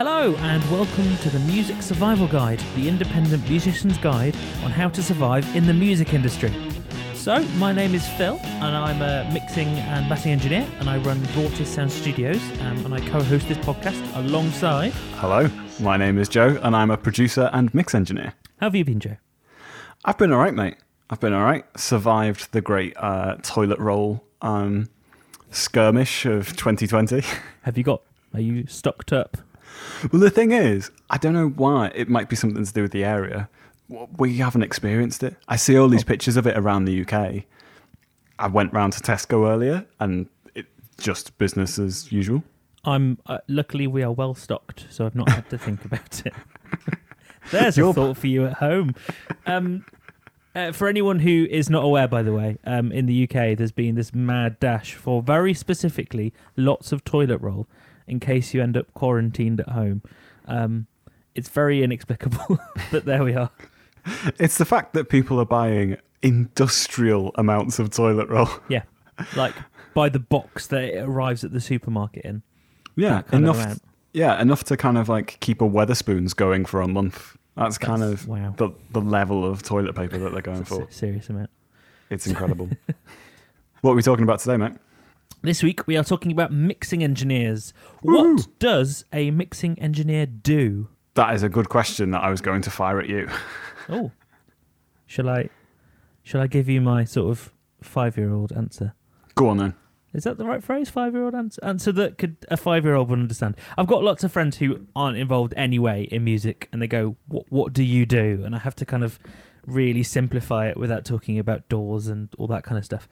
Hello, and welcome to the Music Survival Guide, the independent musician's guide on how to survive in the music industry. So, my name is Phil, and I'm a mixing and mastering engineer, and I run Vortis Sound Studios, um, and I co host this podcast alongside. Hello, my name is Joe, and I'm a producer and mix engineer. How have you been, Joe? I've been alright, mate. I've been alright. Survived the great uh, toilet roll um, skirmish of 2020. Have you got, are you stocked up? Well, the thing is, I don't know why. It might be something to do with the area. We haven't experienced it. I see all these pictures of it around the UK. I went round to Tesco earlier, and it just business as usual. I'm, uh, luckily, we are well stocked, so I've not had to think about it. There's a thought for you at home. Um, uh, for anyone who is not aware, by the way, um, in the UK, there's been this mad dash for very specifically lots of toilet roll in case you end up quarantined at home. Um, it's very inexplicable, but there we are. It's the fact that people are buying industrial amounts of toilet roll. Yeah, like by the box that it arrives at the supermarket in. Yeah, That kind of enough. yeah, enough to kind of like keep a Wetherspoons going for a month. That's, kind of wow. the the level of toilet paper that they're going for. serious amount. It's incredible. what are we talking about today, mate? This week we are talking about mixing engineers. What does a mixing engineer do? That is a good question that I was going to fire at you. Oh, shall I? Shall I give you my sort of five-year-old answer? Go on then. Is that the right phrase? Five-year-old answer, answer that could a five-year-old would understand. I've got lots of friends who aren't involved anyway in music, and they go, "What? What do you do?" And I have to kind of really simplify it without talking about doors and all that kind of stuff.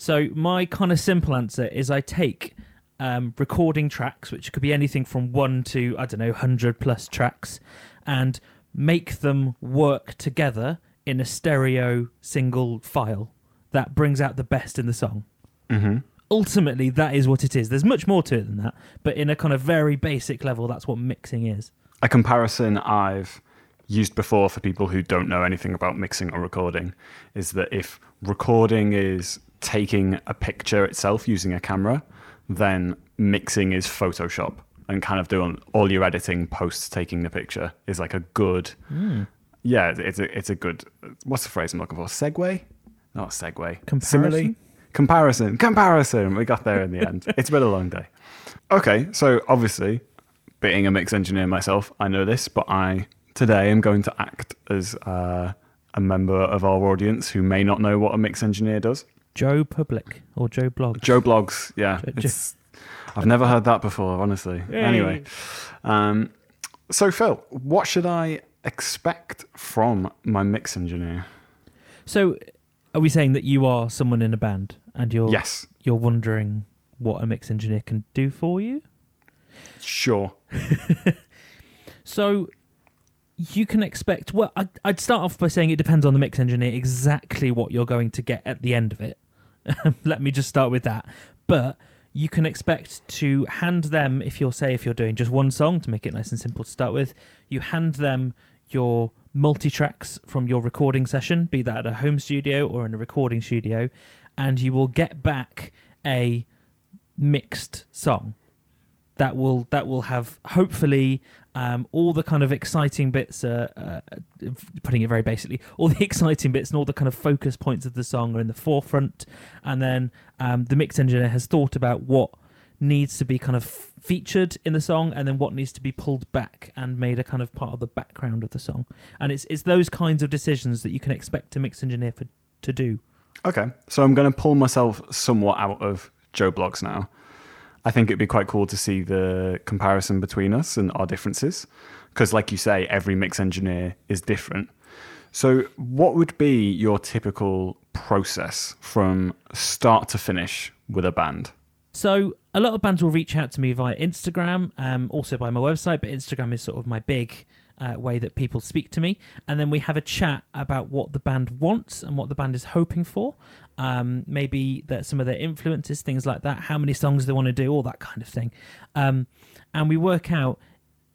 So my kind of simple answer is I take um, recording tracks, which could be anything from one to I don't know, hundred plus tracks, and make them work together in a stereo single file that brings out the best in the song. hmm Ultimately, that is what it is. There's much more to it than that, but in a kind of very basic level, that's what mixing is. A comparison I've used before for people who don't know anything about mixing or recording is that if recording is taking a picture itself using a camera, then mixing is Photoshop and kind of doing all your editing post taking the picture is like a good yeah it's a it's a good what's the phrase I'm looking for? Segue not segue Comparison? Simile? comparison. Comparison. We got there in the end. It's been a long day. Okay so obviously being a mix engineer myself I know this but I today am going to act as uh, a member of our audience who may not know what a mix engineer does Joe Public or Joe Blog. Joe Bloggs, yeah. Jo- It's, I've never heard that before, honestly. Anyway, um, so Phil, what should I expect from my mix engineer? So, are we saying that you are someone in a band and you're Yes, you're wondering what a mix engineer can do for you? sure. So you can expect. Well, I'd, I'd start off by saying it depends on the mix engineer exactly what you're going to get at the end of it. Let me just start with that. But you can expect to hand them, if you're say if you're doing just one song to make it nice and simple to start with, you hand them your multi tracks from your recording session, be that at a home studio or in a recording studio, and you will get back a mixed song that will that will have hopefully um, all the kind of exciting bits. Uh, uh, putting it very basically, all the exciting bits and all the kind of focus points of the song are in the forefront, and then um, the mix engineer has thought about what needs to be kind of featured in the song and then what needs to be pulled back and made a kind of part of the background of the song and it's it's those kinds of decisions that you can expect a mix engineer for, to do Okay, so I'm going to pull myself somewhat out of Joe Bloggs now. I think it'd be quite cool to see the comparison between us and our differences, because, like you say, every mix engineer is different. So, what would be your typical process from start to finish with a band? So a lot of bands will reach out to me via Instagram, um, also by my website, but Instagram is sort of my big uh, way that people speak to me, and then we have a chat about what the band wants and what the band is hoping for. Um, maybe that some of their influences, things like that, how many songs they want to do, all that kind of thing, um, and we work out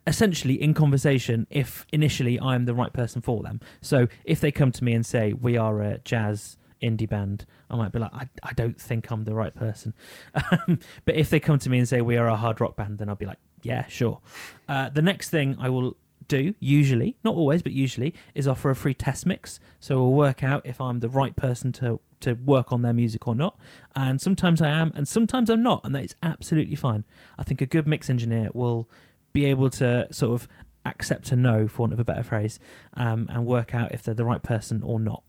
essentially in conversation if initially I'm the right person for them. So if they come to me and say we are a jazz indie band, I might be like, I, I don't think I'm the right person. But if they come to me and say we are a hard rock band, then I'll be like, yeah, sure. Uh, the next thing I will do, usually, not always, but usually, is offer a free test mix. So we'll work out if I'm the right person to to work on their music or not. And sometimes I am, and sometimes I'm not, and that is absolutely fine. I think a good mix engineer will be able to sort of accept a no, for want of a better phrase, um, and work out if they're the right person or not.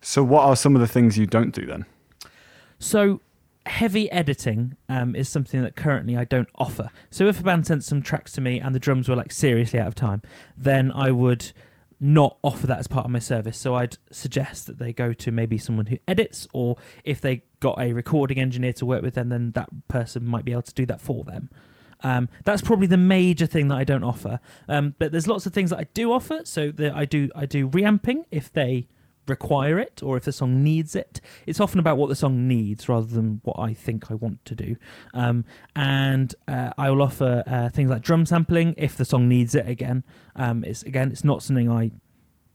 So, what are some of the things you don't do then? So, heavy editing um, is something that currently I don't offer. So, if a band sent some tracks to me and the drums were like seriously out of time, then I would not offer that as part of my service. So, I'd suggest that they go to maybe someone who edits, or if they got a recording engineer to work with them, then that person might be able to do that for them. Um, that's probably the major thing that I don't offer. Um, but there's lots of things that I do offer. So that I do I do reamping if they require it or if the song needs it. It's often about what the song needs rather than what I think I want to do. Um, and uh, I will offer uh, things like drum sampling if the song needs it. Again, um, it's again it's not something I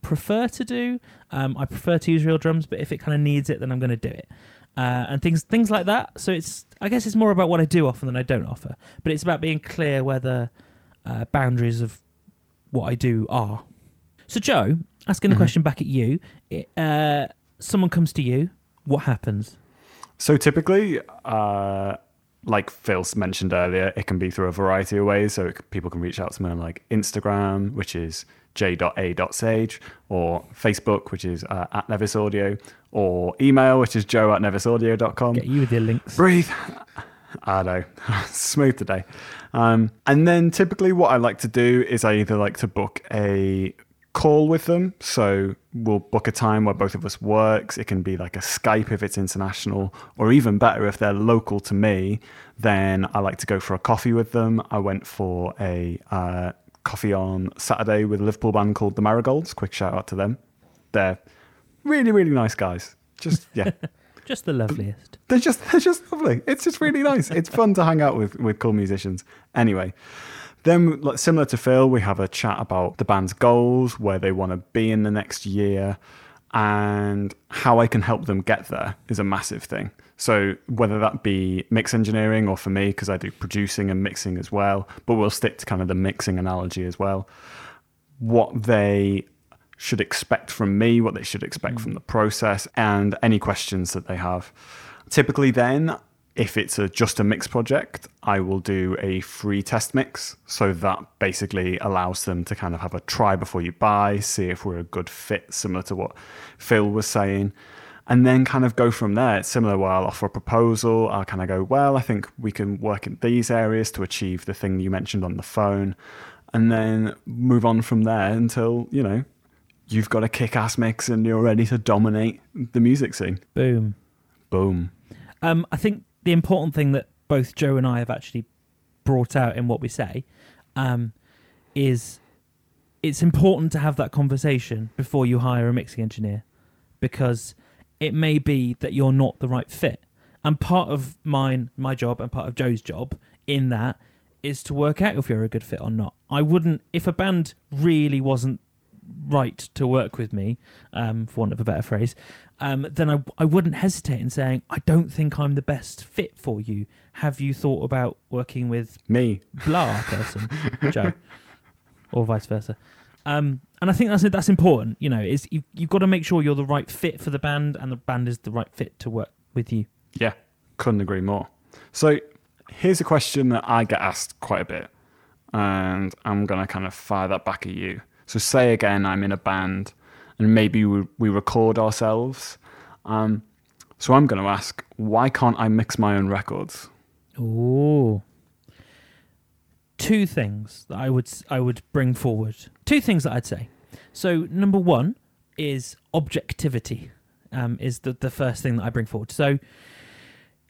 prefer to do. Um, I prefer to use real drums, but if it kind of needs it, then I'm going to do it. Uh, and things things like that. So it's I guess it's more about what I do offer than I don't offer, but it's about being clear where the uh, boundaries of what I do are. So Joe, asking the Mhm. question back at you, uh, someone comes to you, what happens? So typically, uh, like Phil mentioned earlier, it can be through a variety of ways. So it, people can reach out to me on like Instagram, which is j.a.sage, or Facebook, which is uh, at Nevis Audio, or email, which is joe at nevisaudio.com. Get you with your links. Breathe. I know. Smooth today. Um, and then typically, what I like to do is I either like to book a call with them. So we'll book a time where both of us works. It can be like a Skype if it's international, or even better if they're local to me. Then I like to go for a coffee with them. I went for a uh, coffee on Saturday with a Liverpool band called the Marigolds. Quick shout out to them. They're really, really nice guys. Just yeah. Just the loveliest. They're just they're just lovely. It's just really nice. It's fun to hang out with with cool musicians. Anyway, then similar to Phil, we have a chat about the band's goals, where they want to be in the next year, and how I can help them get there is a massive thing. So whether that be mix engineering or for me because I do producing and mixing as well, but we'll stick to kind of the mixing analogy as well. What they should expect from me, what they should expect mm. from the process, and any questions that they have. Typically, then, if it's a just a mix project, I will do a free test mix. So that basically allows them to kind of have a try before you buy, see if we're a good fit, similar to what Phil was saying. And then kind of go from there. It's similar where I'll offer a proposal. I'll kind of go, well, I think we can work in these areas to achieve the thing you mentioned on the phone. And then move on from there until, you know, you've got a kick ass mix and you're ready to dominate the music scene. Boom. Boom. Um, I think the important thing that both Joe and I have actually brought out in what we say um, is it's important to have that conversation before you hire a mixing engineer because it may be that you're not the right fit. And part of mine, my job, and part of Joe's job in that is to work out if you're a good fit or not. I wouldn't, if a band really wasn't right to work with me, um, for want of a better phrase, um, then I, I wouldn't hesitate in saying, I don't think I'm the best fit for you. Have you thought about working with Me. blah person, Joe, or vice versa? Um, and I think that's that's important. You know, is you, you've got to make sure you're the right fit for the band, and the band is the right fit to work with you. Yeah, couldn't agree more. So here's a question that I get asked quite a bit, and I'm going to kind of fire that back at you. So, say again, I'm in a band and maybe we, we record ourselves. Um, so, I'm going to ask, why can't I mix my own records? Oh. Two things that I would I would bring forward. Two things that I'd say. So number one is objectivity. Um, is the the first thing that I bring forward. So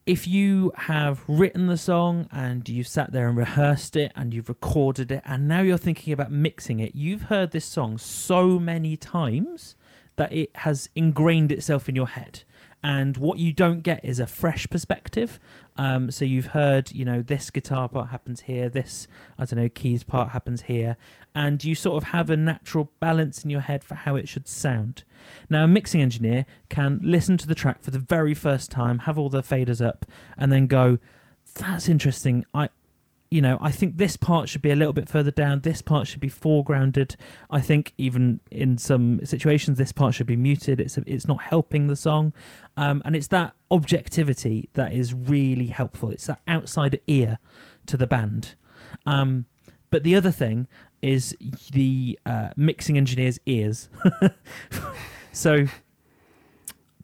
if you have written the song and you've sat there and rehearsed it and you've recorded it and now you're thinking about mixing it, you've heard this song so many times that it has ingrained itself in your head. And what you don't get is a fresh perspective. Um, so you've heard, you know, this guitar part happens here, this, I don't know, keys part happens here, and you sort of have a natural balance in your head for how it should sound. Now, a mixing engineer can listen to the track for the very first time, have all the faders up, and then go, "That's interesting. I, you know, I think this part should be a little bit further down. This part should be foregrounded. I think even in some situations, this part should be muted. It's it's not helping the song, um, and it's that objectivity that is really helpful. It's that outside ear to the band. Um, but the other thing is the uh, mixing engineer's ears. so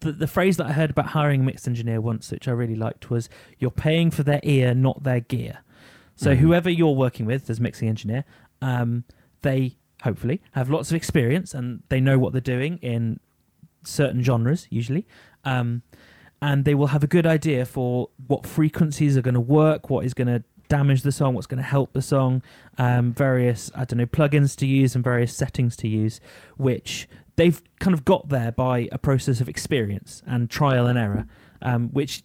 the, the phrase that I heard about hiring a mix engineer once, which I really liked, was "You're paying for their ear, not their gear." So Mhm. whoever you're working with as mixing engineer, um, they hopefully have lots of experience and they know what they're doing in certain genres usually, um, and they will have a good idea for what frequencies are going to work, what is going to damage the song, what's going to help the song, um, various I don't know plugins to use and various settings to use, which they've kind of got there by a process of experience and trial and error, um, which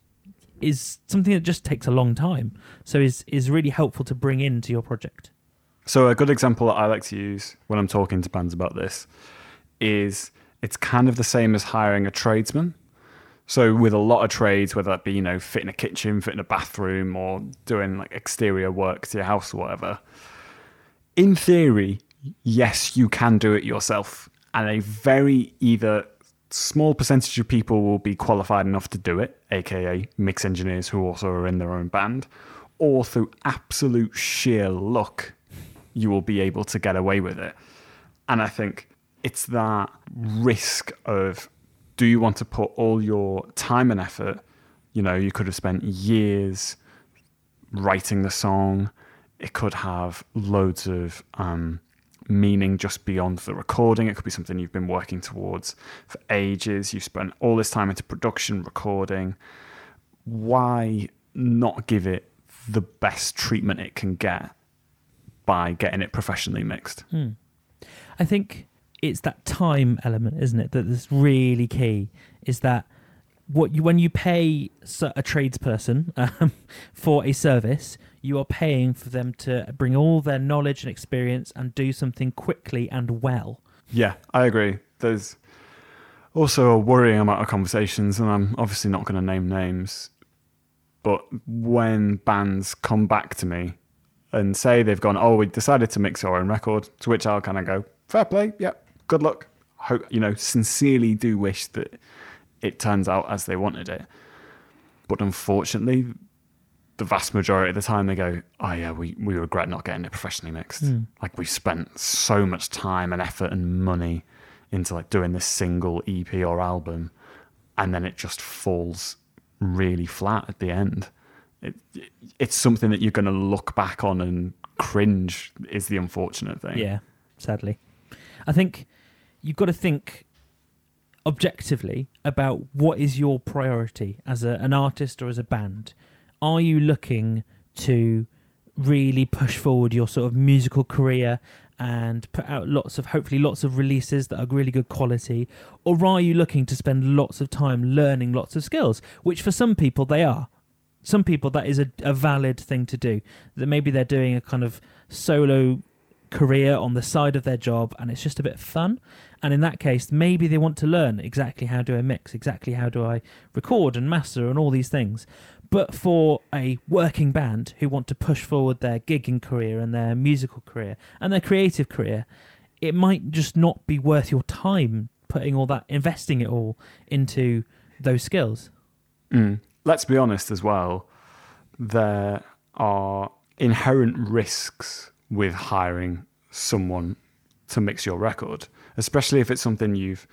is something that just takes a long time. So is is really helpful to bring into your project. So a good example that I like to use when I'm talking to bands about this is it's kind of the same as hiring a tradesman. So with a lot of trades, whether that be you know fitting a kitchen, fitting a bathroom, or doing like exterior work to your house or whatever, in theory, yes, you can do it yourself, and a very either small percentage of people will be qualified enough to do it, aka mix engineers who also are in their own band, or through absolute sheer luck, you will be able to get away with it. And I think it's that risk of do you want to put all your time and effort? You know, you could have spent years writing the song. It could have loads of um, meaning just beyond the recording. It could be something you've been working towards for ages. You've spent all this time into production, recording. Why not give it the best treatment it can get by getting it professionally mixed? I think it's that time element, isn't it? That is really key. Is that what you when you pay a tradesperson um, for a service, you are paying for them to bring all their knowledge and experience and do something quickly and well. Yeah, I agree. There's also a worrying amount of conversations, and I'm obviously not going to name names, but when bands come back to me and say they've gone, oh, we decided to mix our own record, to which I'll kind of go, fair play, yeah, good luck. Hope, you know, sincerely do wish that it turns out as they wanted it. But unfortunately, the vast majority of the time they go, oh yeah, we, we regret not getting it professionally mixed. Hmm. Like we've spent so much time and effort and money into like doing this single EP or album, and then it just falls really flat at the end. It, it, it's something that you're going to look back on and cringe. Is the unfortunate thing. Yeah, sadly. I think you've got to think objectively about what is your priority as a, an artist or as a band. Are you looking to really push forward your sort of musical career and put out lots of hopefully lots of releases that are really good quality? Or are you looking to spend lots of time learning lots of skills which for some people they are? Some people that is a, a valid thing to do. That maybe they're doing a kind of solo career on the side of their job and it's just a bit fun and in that case maybe they want to learn exactly how do i mix exactly how do i record and master and all these things but for a working band who want to push forward their gigging career and their musical career and their creative career it might just not be worth your time putting all that investing it all into those skills Mm. Let's be honest as well. There are inherent risks with hiring someone to mix your record, especially if it's something you've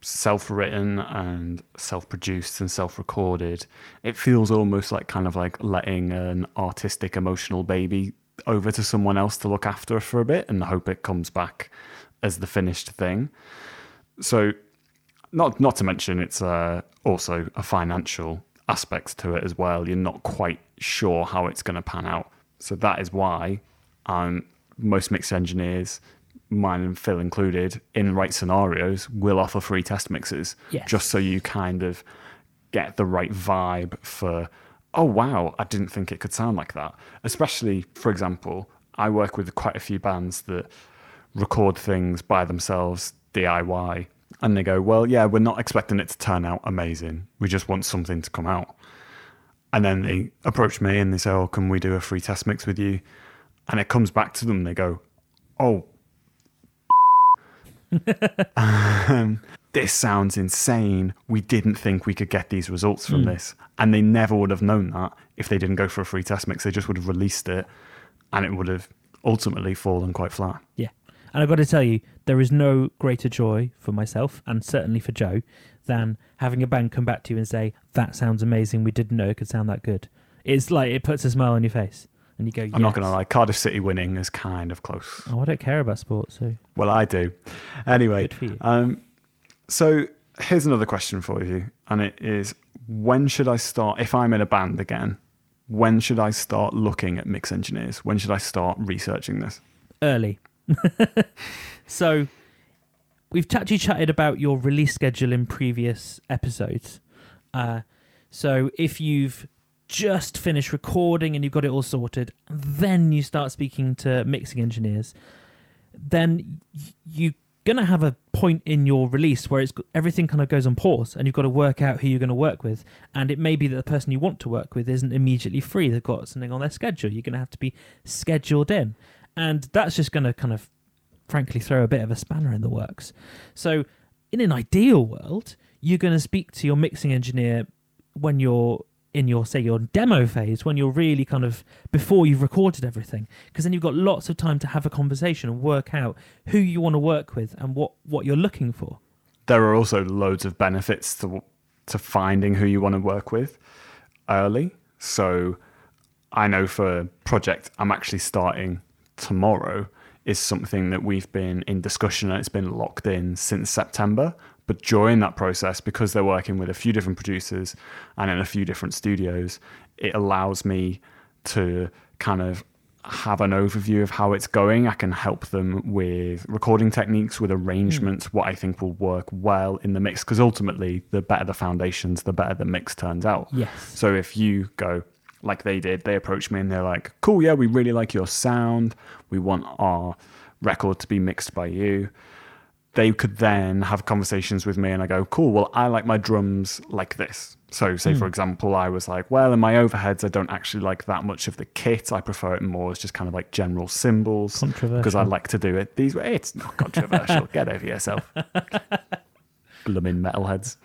self written and self produced and self recorded. It feels almost like kind of like letting an artistic, emotional baby over to someone else to look after for a bit and hope it comes back as the finished thing. So not not to mention it's uh, also a financial aspect to it as well. You're not quite sure how it's going to pan out. So that is why um, most mix engineers, mine and Phil included, in the right scenarios, will offer free test mixes Yes. just so you kind of get the right vibe for. Oh wow! I didn't think it could sound like that. Especially, for example, I work with quite a few bands that record things by themselves DIY and they go, Well, yeah, we're not expecting it to turn out amazing. We just want something to come out. And then they approach me and they say, "Oh, can we do a free test mix with you?" And it comes back to them. They go, "Oh, um, this sounds insane. We didn't think we could get these results from this. And they never would have known that if they didn't go for a free test mix. They just would have released it and it would have ultimately fallen quite flat. Yeah. And I've got to tell you, there is no greater joy for myself and certainly for Joe than having a band come back to you and say, That sounds amazing. We didn't know it could sound that good. It's like it puts a smile on your face. And you go, I'm not going to lie, Cardiff City winning is kind of close. Oh, I don't care about sports, so Well, I do. Anyway, good for you. um, so here's another question for you. And it is when should I start, if I'm in a band again, when should I start looking at mix engineers? When should I start researching this? early. so we've actually chatted about your release schedule in previous episodes. Uh, so if you've just finished recording and you've got it all sorted, then you start speaking to mixing engineers, then you're gonna have a point in your release where it's everything kind of goes on pause, and you've got to work out who you're going to work with. And it may be that the person you want to work with isn't immediately free; they've got something on their schedule. You're going to have to be scheduled in, and that's just going to kind of, frankly, throw a bit of a spanner in the works. So, in an ideal world, you're going to speak to your mixing engineer when you're in your say your demo phase when you're really kind of before you've recorded everything because then you've got lots of time to have a conversation and work out who you want to work with and what what you're looking for There are also loads of benefits to to finding who you want to work with early. So I know for a project I'm actually starting tomorrow is something that we've been in discussion and it's been locked in since September. But during that process, because they're working with a few different producers and in a few different studios, it allows me to kind of have an overview of how it's going. I can help them with recording techniques, with arrangements, hmm. what I think will work well in the mix. Because ultimately, the better the foundations, the better the mix turns out. yes So if you go like they did, they approach me and they're like, cool, yeah, we really like your sound. We want our record to be mixed by you. They could then have conversations with me and I go, cool, well, I like my drums like this. So, say for example, I was like, well, in my overheads, I don't actually like that much of the kit. I prefer it more as just kind of like general cymbals because I like to do it these ways. It's not controversial. Get over yourself. Blooming metalheads.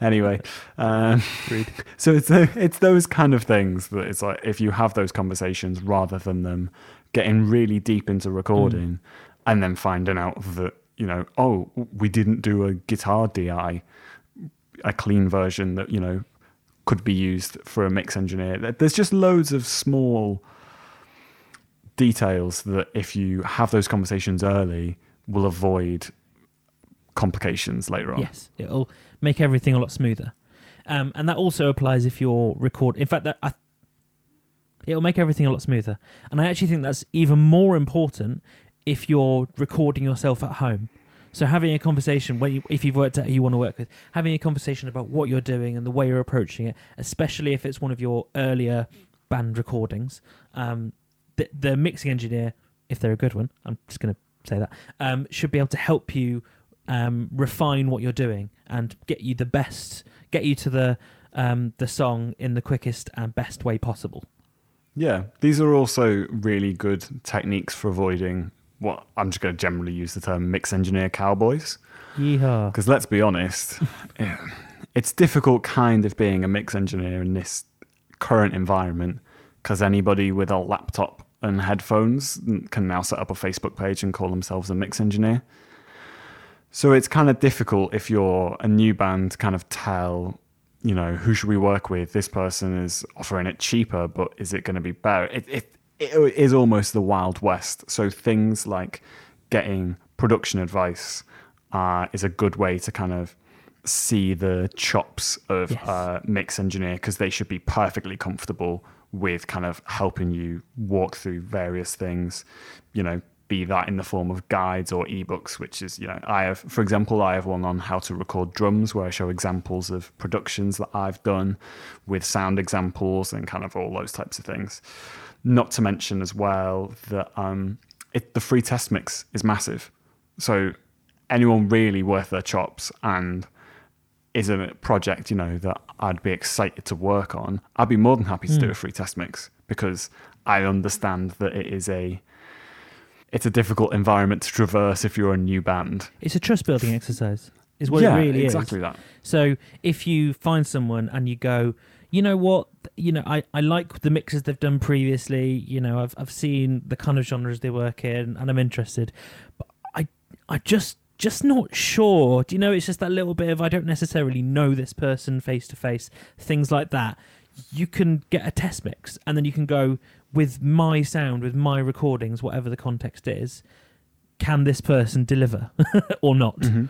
Anyway, um, so it's it's those kind of things that it's like if you have those conversations rather than them getting really deep into recording and then finding out that you know oh we didn't do a guitar DI, a clean version that you know could be used for a mix engineer. There's just loads of small details that if you have those conversations early will avoid complications later on. yes it'll make everything a lot smoother um, and that also applies if you're record in fact that I, it'll make everything a lot smoother and i actually think that's even more important if you're recording yourself at home. So having a conversation when you, if you've worked out who you want to work with having a conversation about what you're doing and the way you're approaching it especially if it's one of your earlier band recordings um, the, the mixing engineer if they're a good one i'm just going to say that um, should be able to help you um, refine what you're doing and get you the best get you to the um, the song in the quickest and best way possible. Yeah, these are also really good techniques for avoiding what I'm just going to generally use the term mix engineer cowboys. yeehaw Because let's be honest, it's difficult kind of being a mix engineer in this current environment because anybody with a laptop and headphones can now set up a Facebook page and call themselves a mix engineer. So it's kind of difficult if you're a new band to kind of tell, you know, who should we work with? This person is offering it cheaper, but is it going to be better? It, it, it is almost the Wild West. So things like getting production advice uh, is a good way to kind of see the chops of Yes. uh, mix engineer because they should be perfectly comfortable with kind of helping you walk through various things, you know, be that in the form of guides or ebooks, which is, you know, I have, for example, I have one on how to record drums where I show examples of productions that I've done with sound examples and kind of all those types of things. Not to mention as well that um, it, the free test mix is massive. So anyone really worth their chops and is a project, you know, that I'd be excited to work on, I'd be more than happy to do a free test mix because I understand that it is a it's a difficult environment to traverse if you're a new band. It's a trust building exercise, is what yeah, it really exactly is. that. So if you find someone and you go, you know what, you know, I, I like the mixes they've done previously. You know, I've I've seen the kind of genres they work in, and I'm interested, but I I just just not sure. Do you know? It's just that little bit of I don't necessarily know this person face to face. Things like that. You can get a test mix, and then you can go with my sound, with my recordings, whatever the context is. Can this person deliver or not? Mm-hmm.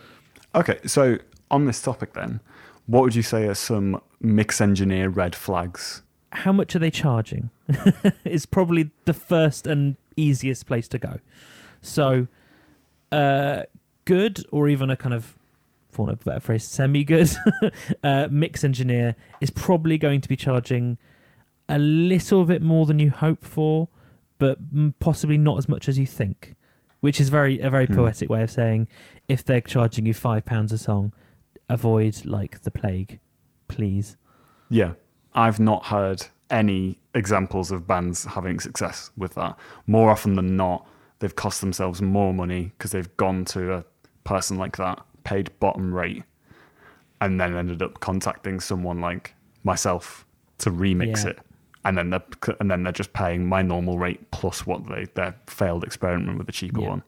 Okay, so on this topic then, what would you say are some mix engineer red flags? how much are they charging is probably the first and easiest place to go so uh good or even a kind of for want of a better phrase semi good uh mix engineer is probably going to be charging a little bit more than you hope for but possibly not as much as you think which is very a very Hmm. poetic way of saying if they're charging you five pounds a song avoid like the plague please Yeah, I've not heard any examples of bands having success with that. More often than not, they've cost themselves more money because they've gone to a person like that, paid bottom rate, and then ended up contacting someone like myself to remix Yeah. it. And then they're and then they're just paying my normal rate plus what they their failed experiment with a cheaper Yeah. one.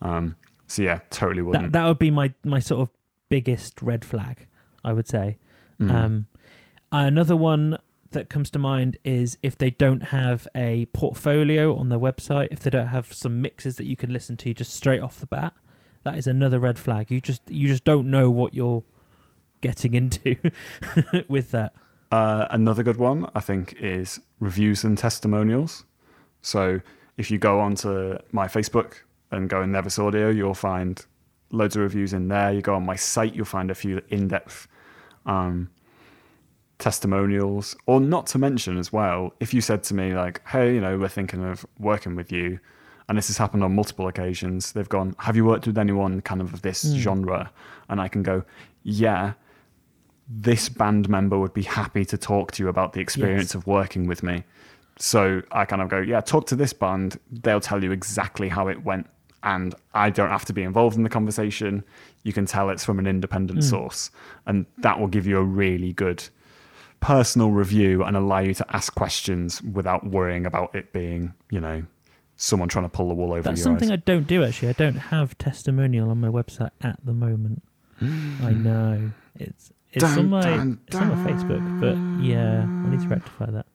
Um, so yeah, totally that wouldn't. that would be my my sort of biggest red flag i would say Mm. um another one that comes to mind is if they don't have a portfolio on their website if they don't have some mixes that you can listen to just straight off the bat that is another red flag you just you just don't know what you're getting into with that Uh, another good one, I think, is reviews and testimonials. So if you go onto my Facebook and go in Nevis Audio, you'll find loads of reviews in there. You go on my site, you'll find a few in-depth um, testimonials. Or not to mention as well, if you said to me like, "Hey, you know, we're thinking of working with you," and this has happened on multiple occasions, they've gone, "Have you worked with anyone kind of of this genre?" And I can go, "Yeah." this band member would be happy to talk to you about the experience Yes. of working with me. So I kind of go, yeah, talk to this band. They'll tell you exactly how it went. And I don't have to be involved in the conversation. You can tell it's from an independent hmm. source. And that will give you a really good personal review and allow you to ask questions without worrying about it being, you know, someone trying to pull the wool over that's something eyes. i don't do actually i don't have testimonial on my website at the moment i hmm. know it's it's Dun, on my dun, it's on my facebook but yeah i need to rectify that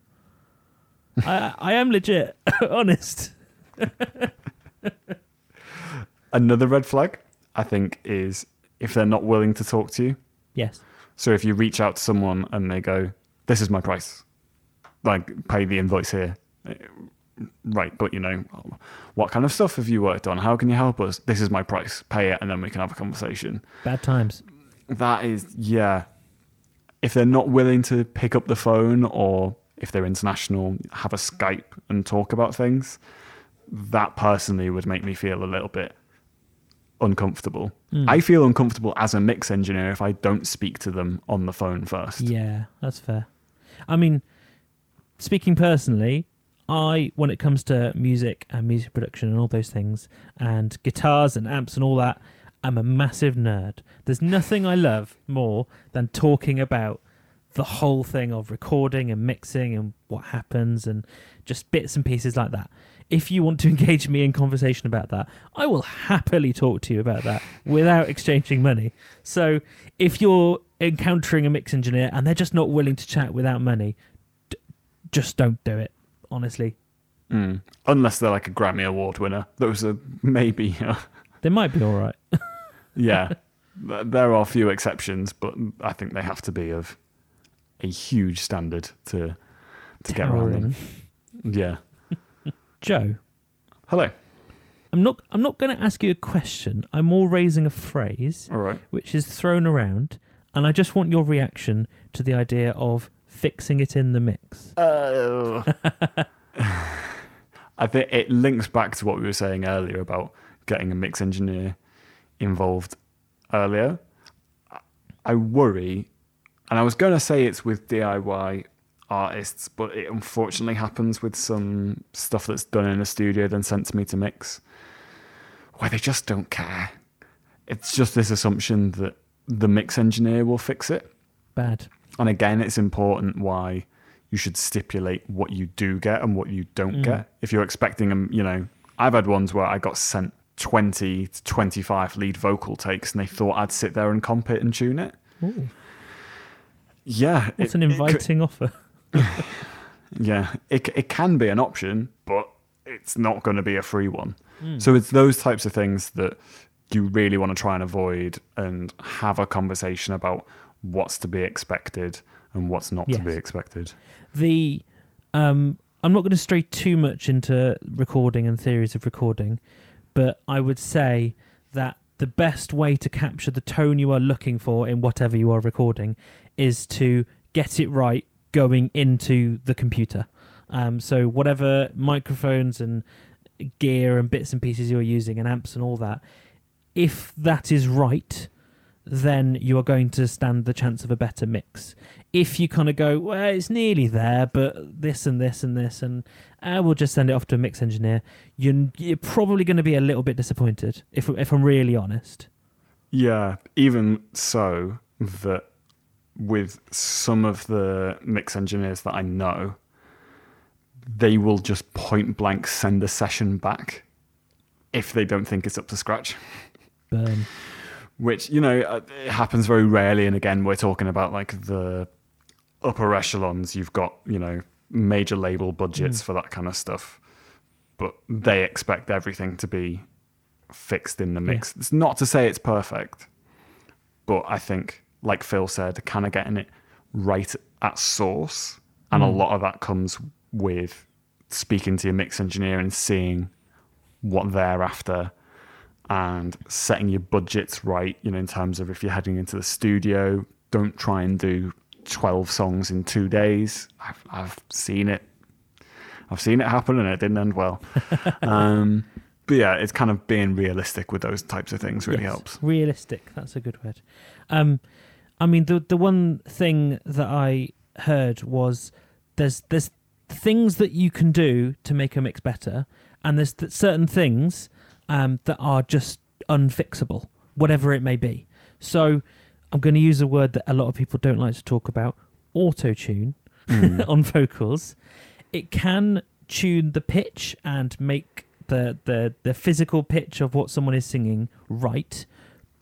i i am legit honest Another red flag, I think, is if they're not willing to talk to you. yes So if you reach out to someone and they go, "This is my price," like pay the invoice here, right? But you know, what kind of stuff have you worked on? How can you help us? This is my price. Pay it, and then we can have a conversation. bad times That is, yeah. If they're not willing to pick up the phone, or if they're international, have a Skype and talk about things, that personally would make me feel a little bit uncomfortable. Hmm. I feel uncomfortable as a mix engineer if I don't speak to them on the phone first. Yeah, that's fair. I mean, speaking personally, I when it comes to music and music production and all those things and guitars and amps and all that, I'm a massive nerd. There's nothing I love more than talking about the whole thing of recording and mixing and what happens and just bits and pieces like that. If you want to engage me in conversation about that, I will happily talk to you about that without exchanging money. So if you're encountering a mix engineer and they're just not willing to chat without money, d- just don't do it. Honestly, Mm. Unless they're like a Grammy Award winner. Those are maybe, uh, they might be all right. yeah. There are a few exceptions, but I think they have to be of a huge standard to to get around them. Yeah. Joe, Hello. I'm not. I'm not going to ask you a question. I'm more raising a phrase All right. which is thrown around, and I just want your reaction to the idea of fixing it in the mix. Oh. I think it links back to what we were saying earlier about getting a mix engineer involved earlier. I worry, and I was going to say it's with DIY artists, but it unfortunately happens with some stuff that's done in a studio then sent to me to mix, where they just don't care. It's just this assumption that the mix engineer will fix it. Bad. And again, it's important why you should stipulate what you do get and what you don't mm. get. If you're expecting them, you know, I've had ones where I got sent 20 to 25 lead vocal takes and they thought I'd sit there and comp it and tune it. Ooh, Yeah. what's it- an it could- inviting offer? Yeah, it it can be an option, but it's not going to be a free one. Hmm. So it's those types of things that you really want to try and avoid and have a conversation about what's to be expected and what's not to be expected. the um I'm not going to stray too much into recording and theories of recording, but I would say that the best way to capture the tone you are looking for in whatever you are recording is to get it right going into the computer. Um, so whatever microphones and gear and bits and pieces you're using and amps and all that, if that is right, then you are going to stand the chance of a better mix. If you kind of go, well, it's nearly there, but this and this and this, and uh, we'll just send it off to a mix engineer, you're, you're probably going to be a little bit disappointed, if, if I'm really honest. Yeah, even so, that with some of the mix engineers that I know, they will just point blank send a session back if they don't think it's up to scratch. Burn. which you know uh, it happens very rarely and again we're talking about like the upper echelons you've got you know major label budgets for that kind of stuff but they expect everything to be fixed in the mix it's not to say it's perfect but i think like phil said kind of getting it right at source and a lot of that comes with speaking to your mix engineer and seeing what they're after and setting your budgets right, you know, in terms of if you're heading into the studio, don't try and do 12 songs in two days. I've, I've seen it. I've seen it happen and it didn't end well. um, but yeah, it's kind of being realistic with those types of things really Yes, helps. Realistic. That's a good word. Um, I mean, the the one thing that I heard was there's there's things that you can do to make a mix better, and there's th- certain things um, that are just unfixable, whatever it may be. So I'm going to use a word that a lot of people don't like to talk about: auto tune on vocals. It can tune the pitch and make the, the the physical pitch of what someone is singing right,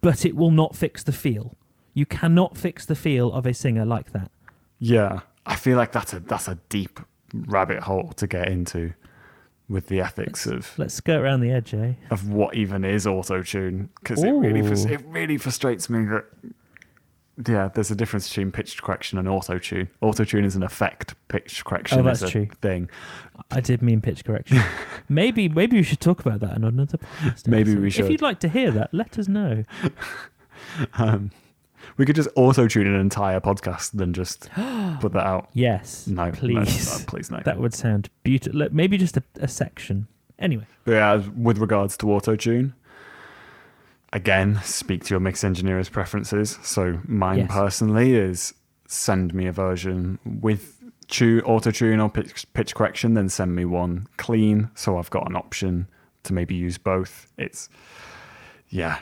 but it will not fix the feel. You cannot fix the feel of a singer like that. Yeah, I feel like that's a that's a deep rabbit hole to get into with the ethics of Let's skirt around the edge, eh? of what even is auto tune because it really it really frustrates me that yeah, there's a difference between pitch correction and auto tune. Auto tune is an effect. Pitch correction Oh, that's is a true. thing. I did mean pitch correction. maybe maybe we should talk about that on another podcast. Maybe episode. we should. If you'd like to hear that, let us know. Um, we could just auto tune an entire podcast, then just put that out. Yes, No, no, please. no, please no. That would sound beautiful. Maybe just a, a section. Anyway, But yeah, with regards to auto tune, again, speak to your mix engineer's preferences. So mine Yes. personally is send me a version with tune, auto tune or pitch, pitch correction, then send me one clean. So I've got an option to maybe use both. It's yeah.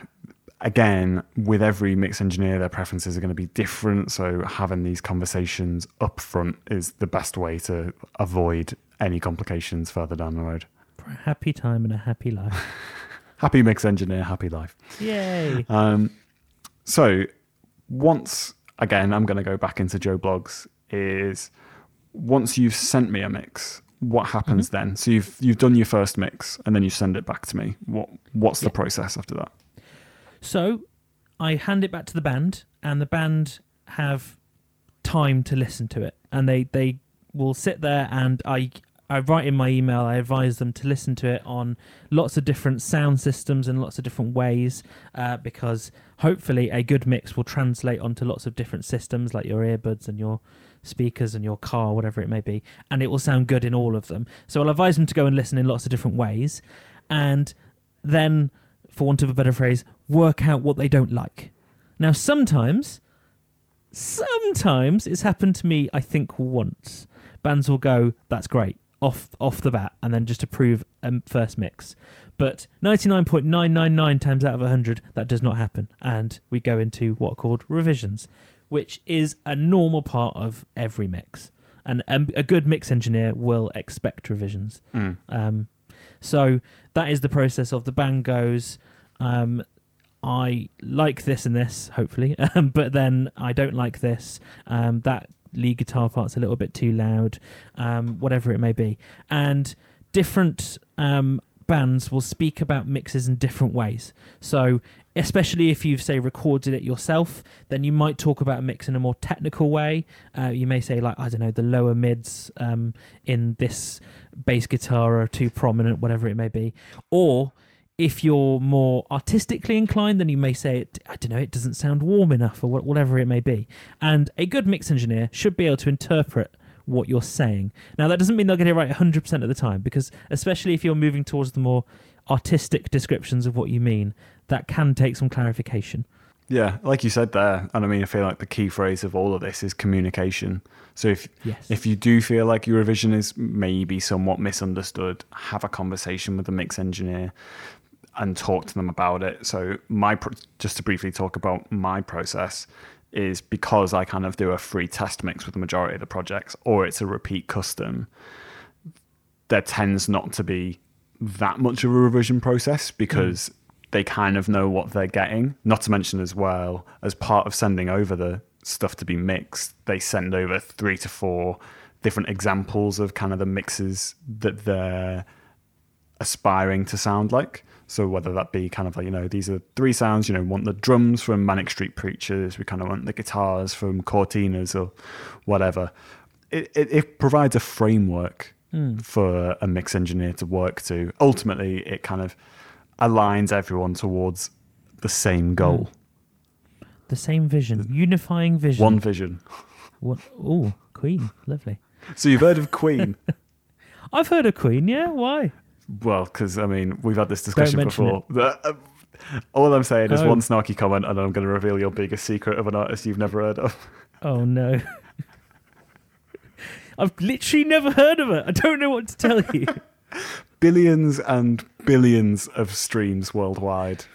Again, with every mix engineer, their preferences are going to be different. So having these conversations up front is the best way to avoid any complications further down the road. for a happy time and a happy life. Happy mix engineer, happy life. Yay! Um, so once again, I'm going to go back into Joe Bloggs. Is once you've sent me a mix, what happens Mm-hmm. then? So you've you've done your first mix, and then you send it back to me. What what's the process after that? So I hand it back to the band, and the band have time to listen to it, and they they will sit there, and I I write in my email. I advise them to listen to it on lots of different sound systems and lots of different ways, uh, because hopefully a good mix will translate onto lots of different systems, like your earbuds and your speakers and your car, whatever it may be, and it will sound good in all of them. So I'll advise them to go and listen in lots of different ways, and then, for want of a better phrase, work out what they don't like. Now, sometimes sometimes it's happened to me. I think once bands will go, "That's great," off off the bat, and then just approve a first mix. But 99.999 times out of 100, that does not happen. And we go into what are called revisions, which is a normal part of every mix. And a good mix engineer will expect revisions. Mm. Um, so that is the process of the band goes. Um, I like this and this, hopefully, um, but then I don't like this. Um, that lead guitar part's a little bit too loud, um, whatever it may be. And different um, bands will speak about mixes in different ways. So, especially if you've, say, recorded it yourself, then you might talk about a mix in a more technical way. Uh, you may say, like, I don't know, the lower mids um, in this bass guitar are too prominent, whatever it may be. Or if you're more artistically inclined, then you may say, I don't know, it doesn't sound warm enough, or whatever it may be. And a good mix engineer should be able to interpret what you're saying. Now, that doesn't mean they'll get it right 100% of the time, because especially if you're moving towards the more artistic descriptions of what you mean, that can take some clarification. Yeah, like you said there, and I mean, I feel like the key phrase of all of this is communication. So if yes. if you do feel like your revision is maybe somewhat misunderstood, have a conversation with the mix engineer and talk to them about it. So my just to briefly talk about my process is because I kind of do a free test mix with the majority of the projects, or it's a repeat custom. There tends not to be that much of a revision process because mm. they kind of know what they're getting. Not to mention as well, as part of sending over the stuff to be mixed, they send over three to four different examples of kind of the mixes that they're aspiring to sound like. So whether that be kind of like, you know, these are three sounds, you know, want the drums from Manic Street Preachers, we kind of want the guitars from Cortinas or whatever. It, it, it provides a framework mm. for a mix engineer to work to. Ultimately, it kind of aligns everyone towards the same goal. Mm. The same vision, unifying vision. One vision. What? Oh, Queen, lovely. So you've heard of Queen? I've heard of Queen. Yeah, why? Well, because I mean, we've had this discussion before. uh, all I'm saying is oh. one snarky comment, and I'm going to reveal your biggest secret of an artist you've never heard of. Oh no! I've literally never heard of it. I don't know what to tell you. billions and billions of streams worldwide.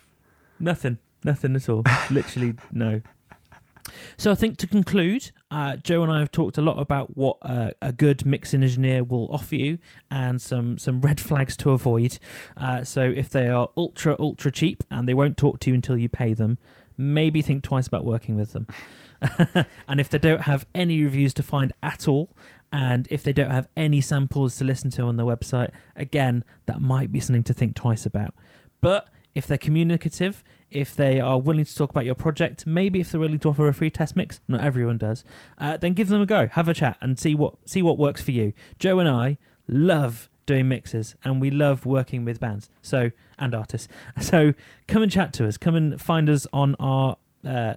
Nothing. Nothing at all. literally no. So I think to conclude, uh, Joe and I have talked a lot about what uh, a good mixing engineer will offer you and some some red flags to avoid. Uh, so if they are ultra ultra cheap and they won't talk to you until you pay them, maybe think twice about working with them. and if they don't have any reviews to find at all, and if they don't have any samples to listen to on their website, again, that might be something to think twice about. But if they're communicative, if they are willing to talk about your project, maybe if they're willing to offer a free test mix, not everyone does, uh, then give them a go. Have a chat and see what see what works for you. Joe and I love doing mixes and we love working with bands so and artists. So come and chat to us. Come and find us on our uh,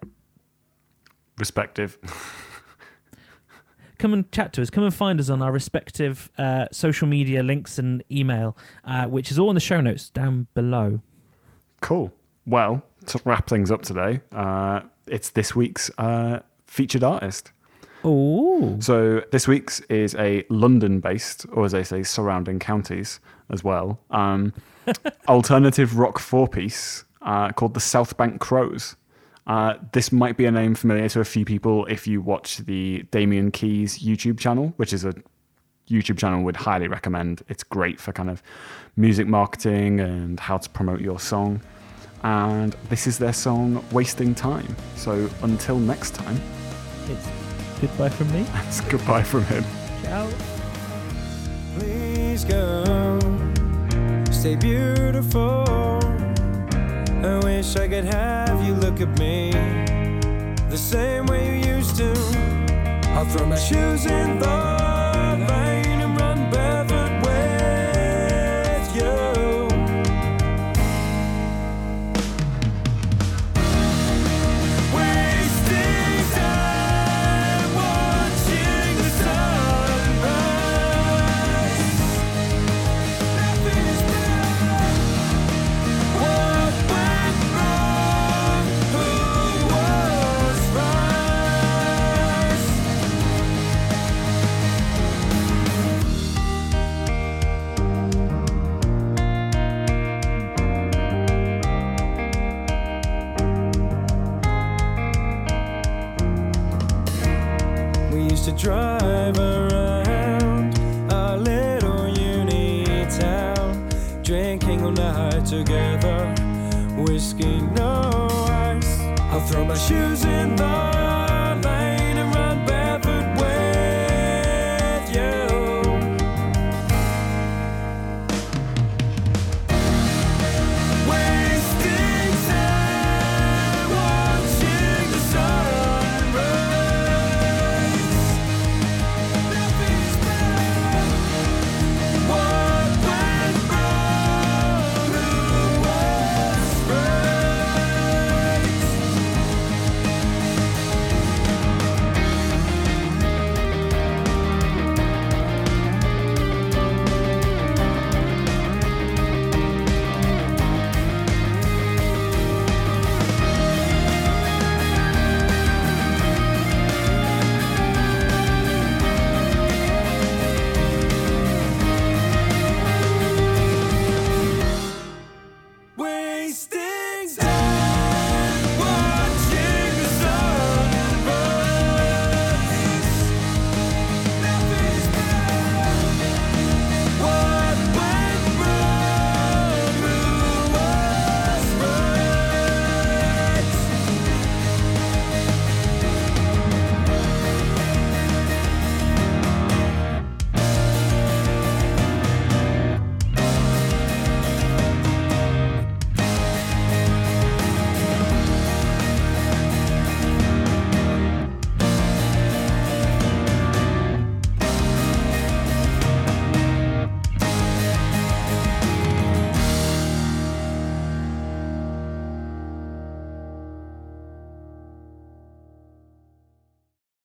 respective. come and chat to us. Come and find us on our respective uh, social media links and email, uh, which is all in the show notes down below. Cool. Well, to wrap things up today, uh, it's this week's uh, featured artist. Oh. So this week's is a London-based, or as they say, surrounding counties as well, um, alternative rock four-piece uh, called the Southbank Crows. Uh, this might be a name familiar to a few people if you watch the Damian Keyes YouTube channel, which is a YouTube channel would highly recommend. It's great for kind of music marketing and how to promote your song and this is their song Wasting Time. So until next time, it's goodbye from me. It's goodbye from him. Ciao. Please go, stay beautiful. I wish I could have you look at me the same way you used to. I'll throw my shoes in the rain